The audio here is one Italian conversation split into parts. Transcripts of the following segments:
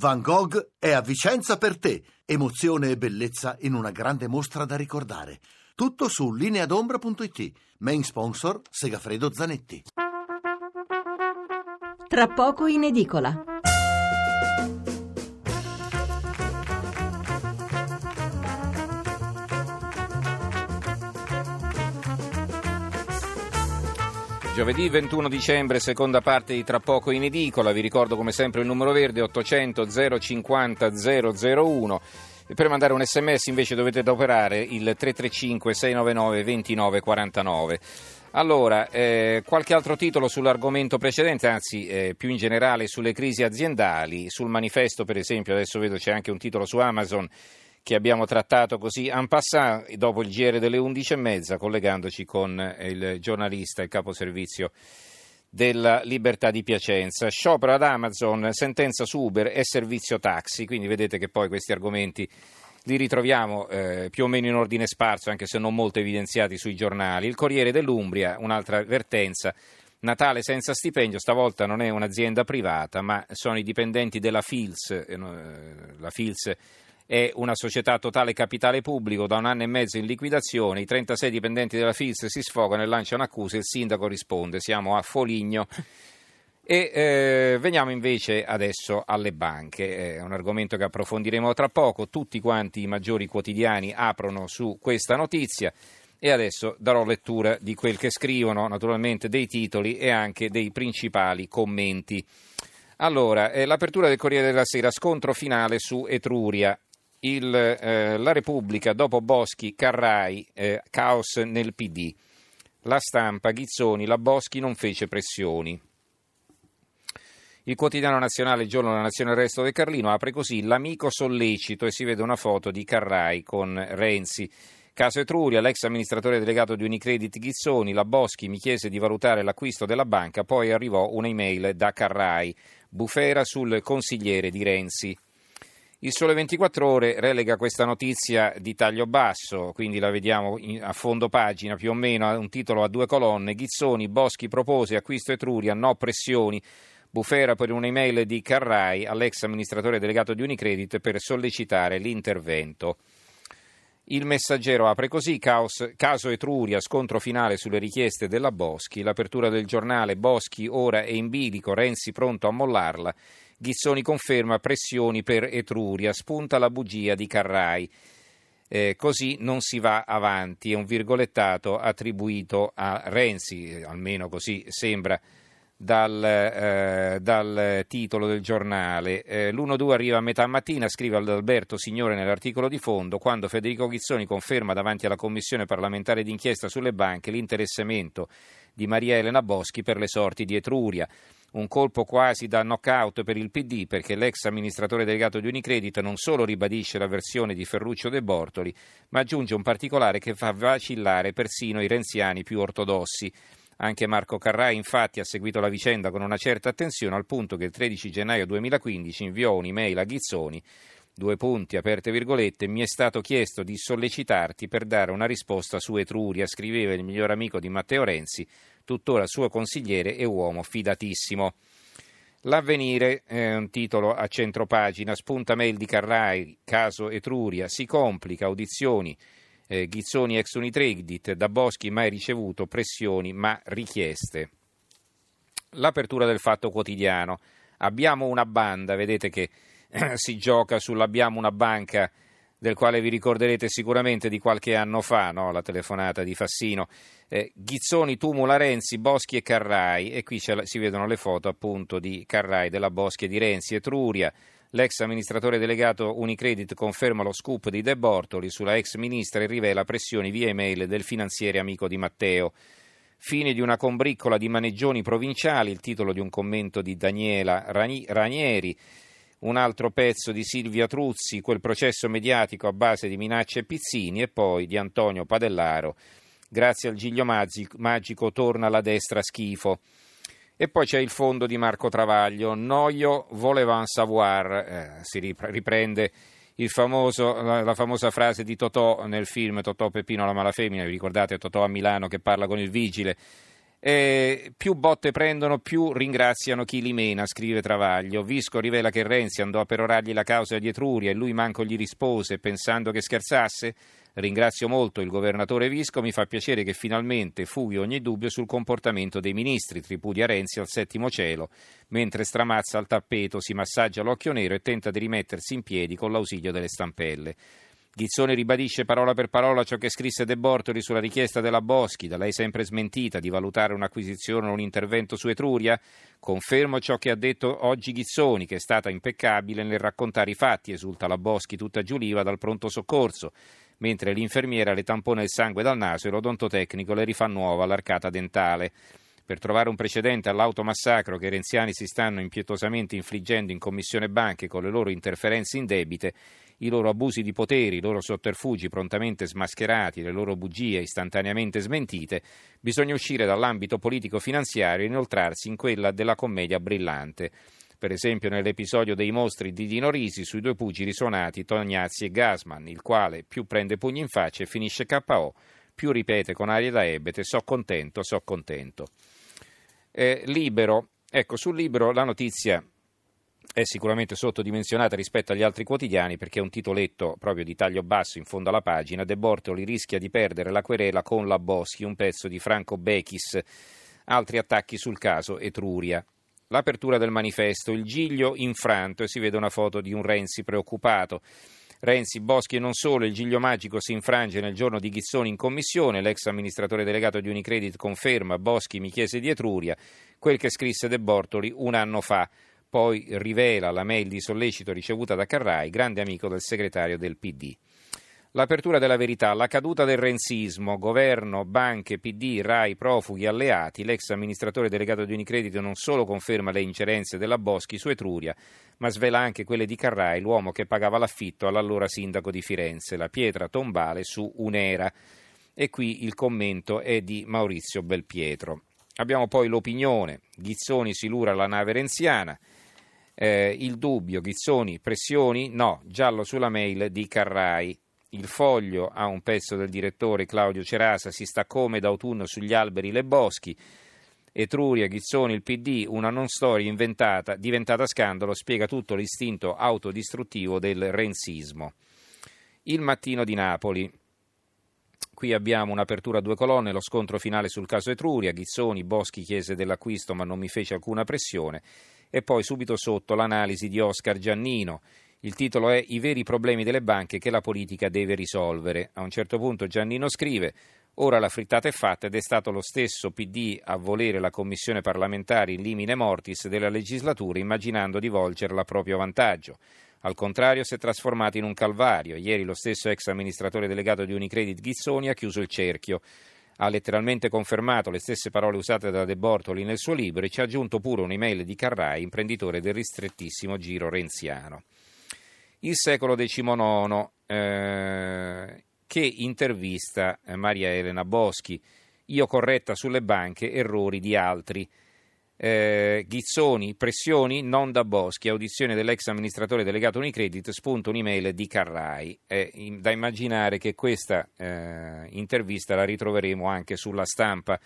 Van Gogh è a Vicenza per te. Emozione e bellezza in una grande mostra da ricordare. Tutto su lineadombra.it. Main sponsor Segafredo Zanetti. Tra poco in edicola. Giovedì 21 dicembre, seconda parte di Tra poco in edicola. Vi ricordo come sempre il numero verde 800 050 001. E per mandare un sms invece dovete adoperare il 335 699 2949. Allora, eh, qualche altro titolo sull'argomento precedente, anzi eh, più in generale sulle crisi aziendali, sul manifesto per esempio, adesso vedo c'è anche un titolo su Amazon che abbiamo trattato così en passant dopo il GR delle 11.30 collegandoci con il giornalista, il caposervizio della Libertà di Piacenza. Sciopero ad Amazon, sentenza su Uber e servizio taxi, quindi vedete che poi questi argomenti li ritroviamo eh, più o meno in ordine sparso, anche se non molto evidenziati sui giornali. Il Corriere dell'Umbria, un'altra avvertenza. Natale senza stipendio, stavolta non è un'azienda privata, ma sono i dipendenti della Fils, eh, la Fils è una società totale capitale pubblico da un anno e mezzo in liquidazione, i 36 dipendenti della FILS si sfogano e lanciano accuse, il sindaco risponde, siamo a Foligno. E eh, veniamo invece adesso alle banche, è un argomento che approfondiremo tra poco, tutti quanti i maggiori quotidiani aprono su questa notizia e adesso darò lettura di quel che scrivono, naturalmente dei titoli e anche dei principali commenti. Allora, eh, l'apertura del Corriere della Sera, scontro finale su Etruria, il, eh, la Repubblica dopo Boschi, Carrai, eh, caos nel PD. La stampa, Ghizzoni, la Boschi non fece pressioni. Il quotidiano nazionale, giorno della nazione, il resto del Carlino, apre così l'amico sollecito e si vede una foto di Carrai con Renzi. Caso Etruria, l'ex amministratore delegato di Unicredit Ghizzoni, la Boschi mi chiese di valutare l'acquisto della banca, poi arrivò un'email da Carrai. Bufera sul consigliere di Renzi. Il Sole 24 Ore relega questa notizia di taglio basso, quindi la vediamo a fondo pagina più o meno, ha un titolo a due colonne. Ghizzoni, Boschi propose acquisto Etruria, no pressioni. Bufera per un'email di Carrai all'ex amministratore delegato di Unicredit per sollecitare l'intervento. Il messaggero apre così, caos, caso Etruria, scontro finale sulle richieste della Boschi, l'apertura del giornale Boschi ora è in bilico, Renzi pronto a mollarla. Ghizzoni conferma pressioni per Etruria, spunta la bugia di Carrai. Eh, così non si va avanti, è un virgolettato attribuito a Renzi, almeno così sembra dal, eh, dal titolo del giornale. Eh, L'1-2 arriva a metà mattina, scrive Alberto Signore nell'articolo di fondo, quando Federico Ghizzoni conferma davanti alla Commissione parlamentare d'inchiesta sulle banche l'interessamento di Maria Elena Boschi per le sorti di Etruria un colpo quasi da knockout per il PD perché l'ex amministratore delegato di Unicredit non solo ribadisce la versione di Ferruccio De Bortoli, ma aggiunge un particolare che fa vacillare persino i renziani più ortodossi. Anche Marco Carrai infatti ha seguito la vicenda con una certa attenzione al punto che il 13 gennaio 2015 inviò un'email a Ghizzoni due punti, aperte virgolette, mi è stato chiesto di sollecitarti per dare una risposta su Etruria, scriveva il miglior amico di Matteo Renzi, tuttora suo consigliere e uomo fidatissimo. L'avvenire è un titolo a centropagina, spunta mail di Carrai, caso Etruria, si complica, audizioni, eh, Ghizzoni ex Unitredit, da Boschi mai ricevuto pressioni ma richieste. L'apertura del fatto quotidiano, abbiamo una banda, vedete che si gioca sull'abbiamo una banca del quale vi ricorderete sicuramente di qualche anno fa, no? la telefonata di Fassino. Eh, Ghizzoni, Tumula, Renzi, Boschi e Carrai, e qui si vedono le foto appunto di Carrai, della Boschi e di Renzi. Etruria, l'ex amministratore delegato Unicredit conferma lo scoop di De Bortoli sulla ex ministra e rivela pressioni via email del finanziere amico di Matteo. Fine di una combriccola di maneggioni provinciali, il titolo di un commento di Daniela Ranieri un altro pezzo di Silvia Truzzi, quel processo mediatico a base di minacce e pizzini, e poi di Antonio Padellaro. Grazie al giglio magico torna la destra schifo. E poi c'è il fondo di Marco Travaglio, Noio volevant savoir, eh, si riprende famoso, la, la, famosa frase di Totò nel film Totò Peppino la malafemmina, vi ricordate Totò a Milano che parla con il vigile, Eh, più botte prendono, più ringraziano chi li mena, scrive Travaglio. Visco rivela che Renzi andò a perorargli la causa di Etruria e lui manco gli rispose pensando che scherzasse. Ringrazio molto il governatore Visco, mi fa piacere che finalmente fughi ogni dubbio sul comportamento dei ministri, tripudia Renzi al settimo cielo, mentre stramazza al tappeto, si massaggia l'occhio nero e tenta di rimettersi in piedi con l'ausilio delle stampelle. Ghizzone ribadisce parola per parola ciò che scrisse De Bortoli sulla richiesta della Boschi, da lei sempre smentita, di valutare un'acquisizione o un intervento su Etruria. Confermo ciò che ha detto oggi Ghizzoni, che è stata impeccabile nel raccontare i fatti, esulta la Boschi tutta giuliva dal pronto soccorso, mentre l'infermiera le tampona il sangue dal naso e l'odontotecnico le rifà nuova l'arcata dentale. Per trovare un precedente all'automassacro che i renziani si stanno impietosamente infliggendo in Commissione Banche con le loro interferenze indebite, i loro abusi di potere, i loro sotterfugi prontamente smascherati, le loro bugie istantaneamente smentite, bisogna uscire dall'ambito politico-finanziario e inoltrarsi in quella della commedia brillante. Per esempio nell'episodio dei mostri di Dino Risi sui due pugili suonati Tognazzi e Gasman, il quale più prende pugni in faccia e finisce KO, più ripete con aria da ebete so contento, so contento. Eh, libero, ecco sul libro la notizia è sicuramente sottodimensionata rispetto agli altri quotidiani perché è un titoletto proprio di taglio basso in fondo alla pagina. De Bortoli rischia di perdere la querela con la Boschi, un pezzo di Franco Bechis. Altri attacchi sul caso Etruria. L'apertura del manifesto, il giglio infranto e si vede una foto di un Renzi preoccupato. Renzi, Boschi e non solo, il giglio magico si infrange nel giorno di Ghizzoni in commissione, l'ex amministratore delegato di Unicredit conferma, Boschi mi chiese di Etruria, quel che scrisse De Bortoli un anno fa poi rivela la mail di sollecito ricevuta da Carrai, grande amico del segretario del PD. L'apertura della verità, la caduta del renzismo, governo, banche, PD, RAI, profughi, alleati, l'ex amministratore delegato di Unicredit non solo conferma le ingerenze della Boschi su Etruria, ma svela anche quelle di Carrai, l'uomo che pagava l'affitto all'allora sindaco di Firenze, la pietra tombale su Unera. E qui il commento è di Maurizio Belpietro. Abbiamo poi l'opinione, Ghizzoni si lura la nave renziana, eh, il dubbio, Ghizzoni, pressioni? No, giallo sulla mail di Carrai. Il foglio ha un pezzo del direttore Claudio Cerasa, si sta come d'autunno sugli alberi le boschi. Etruria, Ghizzoni, il PD, una non storia inventata, diventata scandalo, spiega tutto l'istinto autodistruttivo del renzismo. Il mattino di Napoli. Qui abbiamo un'apertura a due colonne, lo scontro finale sul caso Etruria, Ghizzoni, Boschi chiese dell'acquisto ma non mi fece alcuna pressione e poi subito sotto l'analisi di Oscar Giannino. Il titolo è I veri problemi delle banche che la politica deve risolvere. A un certo punto Giannino scrive Ora la frittata è fatta ed è stato lo stesso PD a volere la commissione parlamentare in limine mortis della legislatura immaginando di volgerla a proprio vantaggio. Al contrario si è trasformato in un calvario. Ieri lo stesso ex amministratore delegato di Unicredit Ghizzoni ha chiuso il cerchio ha letteralmente confermato le stesse parole usate da De Bortoli nel suo libro e ci ha aggiunto pure un'email di Carrai, imprenditore del ristrettissimo giro renziano. Il secolo XIX, eh, che intervista eh, Maria Elena Boschi, io corretta sulle banche, errori di altri eh, Ghizzoni, pressioni non da Boschi, audizione dell'ex amministratore delegato Unicredit, spunto un'email di Carrai. È da immaginare che questa eh, intervista la ritroveremo anche sulla stampa.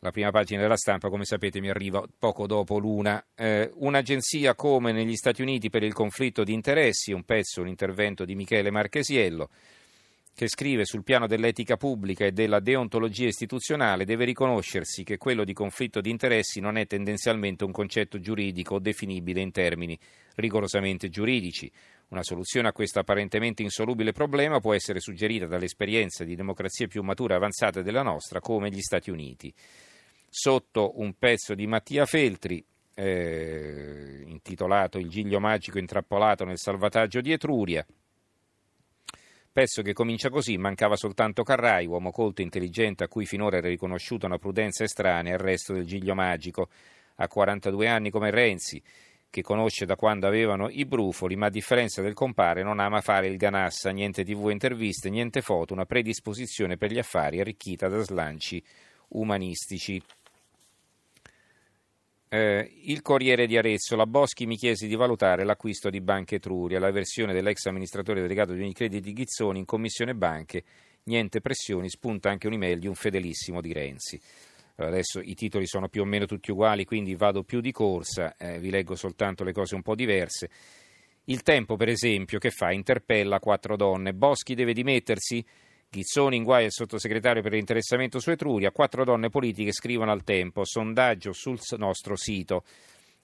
La prima pagina della stampa, come sapete, mi arriva poco dopo l'una. Eh, un'agenzia come negli Stati Uniti per il conflitto di interessi, un pezzo, un intervento di Michele Marchesiello che scrive sul piano dell'etica pubblica e della deontologia istituzionale, deve riconoscersi che quello di conflitto di interessi non è tendenzialmente un concetto giuridico definibile in termini rigorosamente giuridici. Una soluzione a questo apparentemente insolubile problema può essere suggerita dall'esperienza di democrazie più mature e avanzate della nostra, come gli Stati Uniti. Sotto un pezzo di Mattia Feltri, eh, intitolato Il giglio magico intrappolato nel salvataggio di Etruria, Pezzo che comincia così, mancava soltanto Carrai, uomo colto e intelligente a cui finora era riconosciuta una prudenza estranea al resto del giglio magico. Ha 42 anni come Renzi, che conosce da quando avevano i brufoli, ma a differenza del compare non ama fare il ganassa, niente tv interviste, niente foto, una predisposizione per gli affari arricchita da slanci umanistici. Eh, il Corriere di Arezzo, la Boschi mi chiese di valutare l'acquisto di Banca Etruria, la versione dell'ex amministratore delegato di Unicredit di Ghizzoni in commissione banche, niente pressioni, spunta anche un'email di un fedelissimo di Renzi. Adesso i titoli sono più o meno tutti uguali, quindi vado più di corsa, eh, vi leggo soltanto le cose un po' diverse. Il tempo, per esempio, che fa? Interpella quattro donne. Boschi deve dimettersi? Ghizzoni in guai il sottosegretario per l'interessamento su Etruria. Quattro donne politiche scrivono al tempo. Sondaggio sul nostro sito.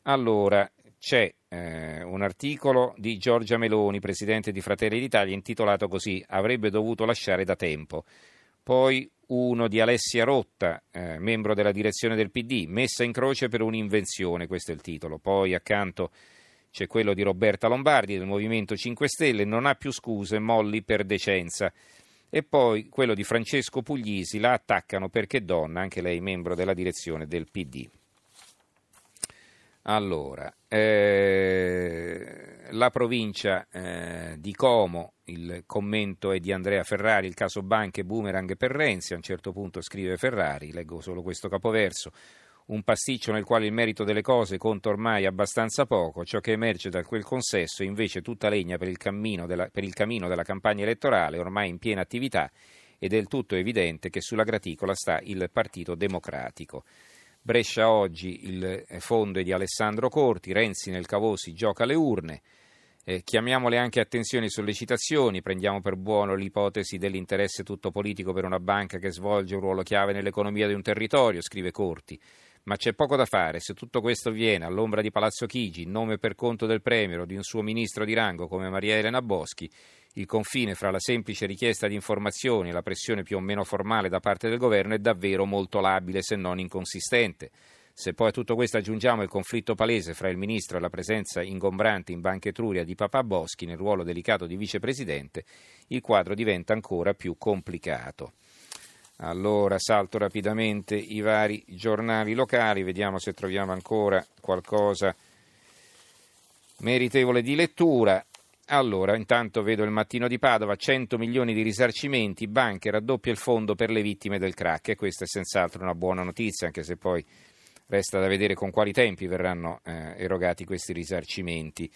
Allora, c'è eh, un articolo di Giorgia Meloni, presidente di Fratelli d'Italia, intitolato così Avrebbe dovuto lasciare da tempo. Poi uno di Alessia Rotta, eh, membro della direzione del PD, messa in croce per un'invenzione, questo è il titolo. Poi accanto c'è quello di Roberta Lombardi del Movimento 5 Stelle, non ha più scuse, molli per decenza. E poi quello di Francesco Puglisi, la attaccano perché donna, anche lei membro della direzione del PD. Allora, eh, la provincia eh, di Como, il commento è di Andrea Ferrari, il caso banche boomerang per Renzi, a un certo punto scrive Ferrari, leggo solo questo capoverso, un pasticcio nel quale il merito delle cose conta ormai abbastanza poco, ciò che emerge da quel consesso è invece tutta legna per il, della, per il cammino della campagna elettorale ormai in piena attività ed è del tutto evidente che sulla graticola sta il Partito Democratico. Brescia oggi il eh, fondo è di Alessandro Corti, Renzi nel Cavosi gioca le urne. Eh, chiamiamole anche attenzioni e sollecitazioni, prendiamo per buono l'ipotesi dell'interesse tutto politico per una banca che svolge un ruolo chiave nell'economia di un territorio, scrive Corti. Ma c'è poco da fare, se tutto questo avviene all'ombra di Palazzo Chigi, in nome per conto del Premier o di un suo ministro di rango come Maria Elena Boschi, il confine fra la semplice richiesta di informazioni e la pressione più o meno formale da parte del governo è davvero molto labile, se non inconsistente. Se poi a tutto questo aggiungiamo il conflitto palese fra il ministro e la presenza ingombrante in Banca Etruria di Papà Boschi nel ruolo delicato di vicepresidente, il quadro diventa ancora più complicato. Allora salto rapidamente i vari giornali locali, vediamo se troviamo ancora qualcosa meritevole di lettura. Allora, intanto vedo il mattino di Padova, 100 milioni di risarcimenti, banche raddoppia il fondo per le vittime del crack e questa è senz'altro una buona notizia, anche se poi resta da vedere con quali tempi verranno eh, erogati questi risarcimenti.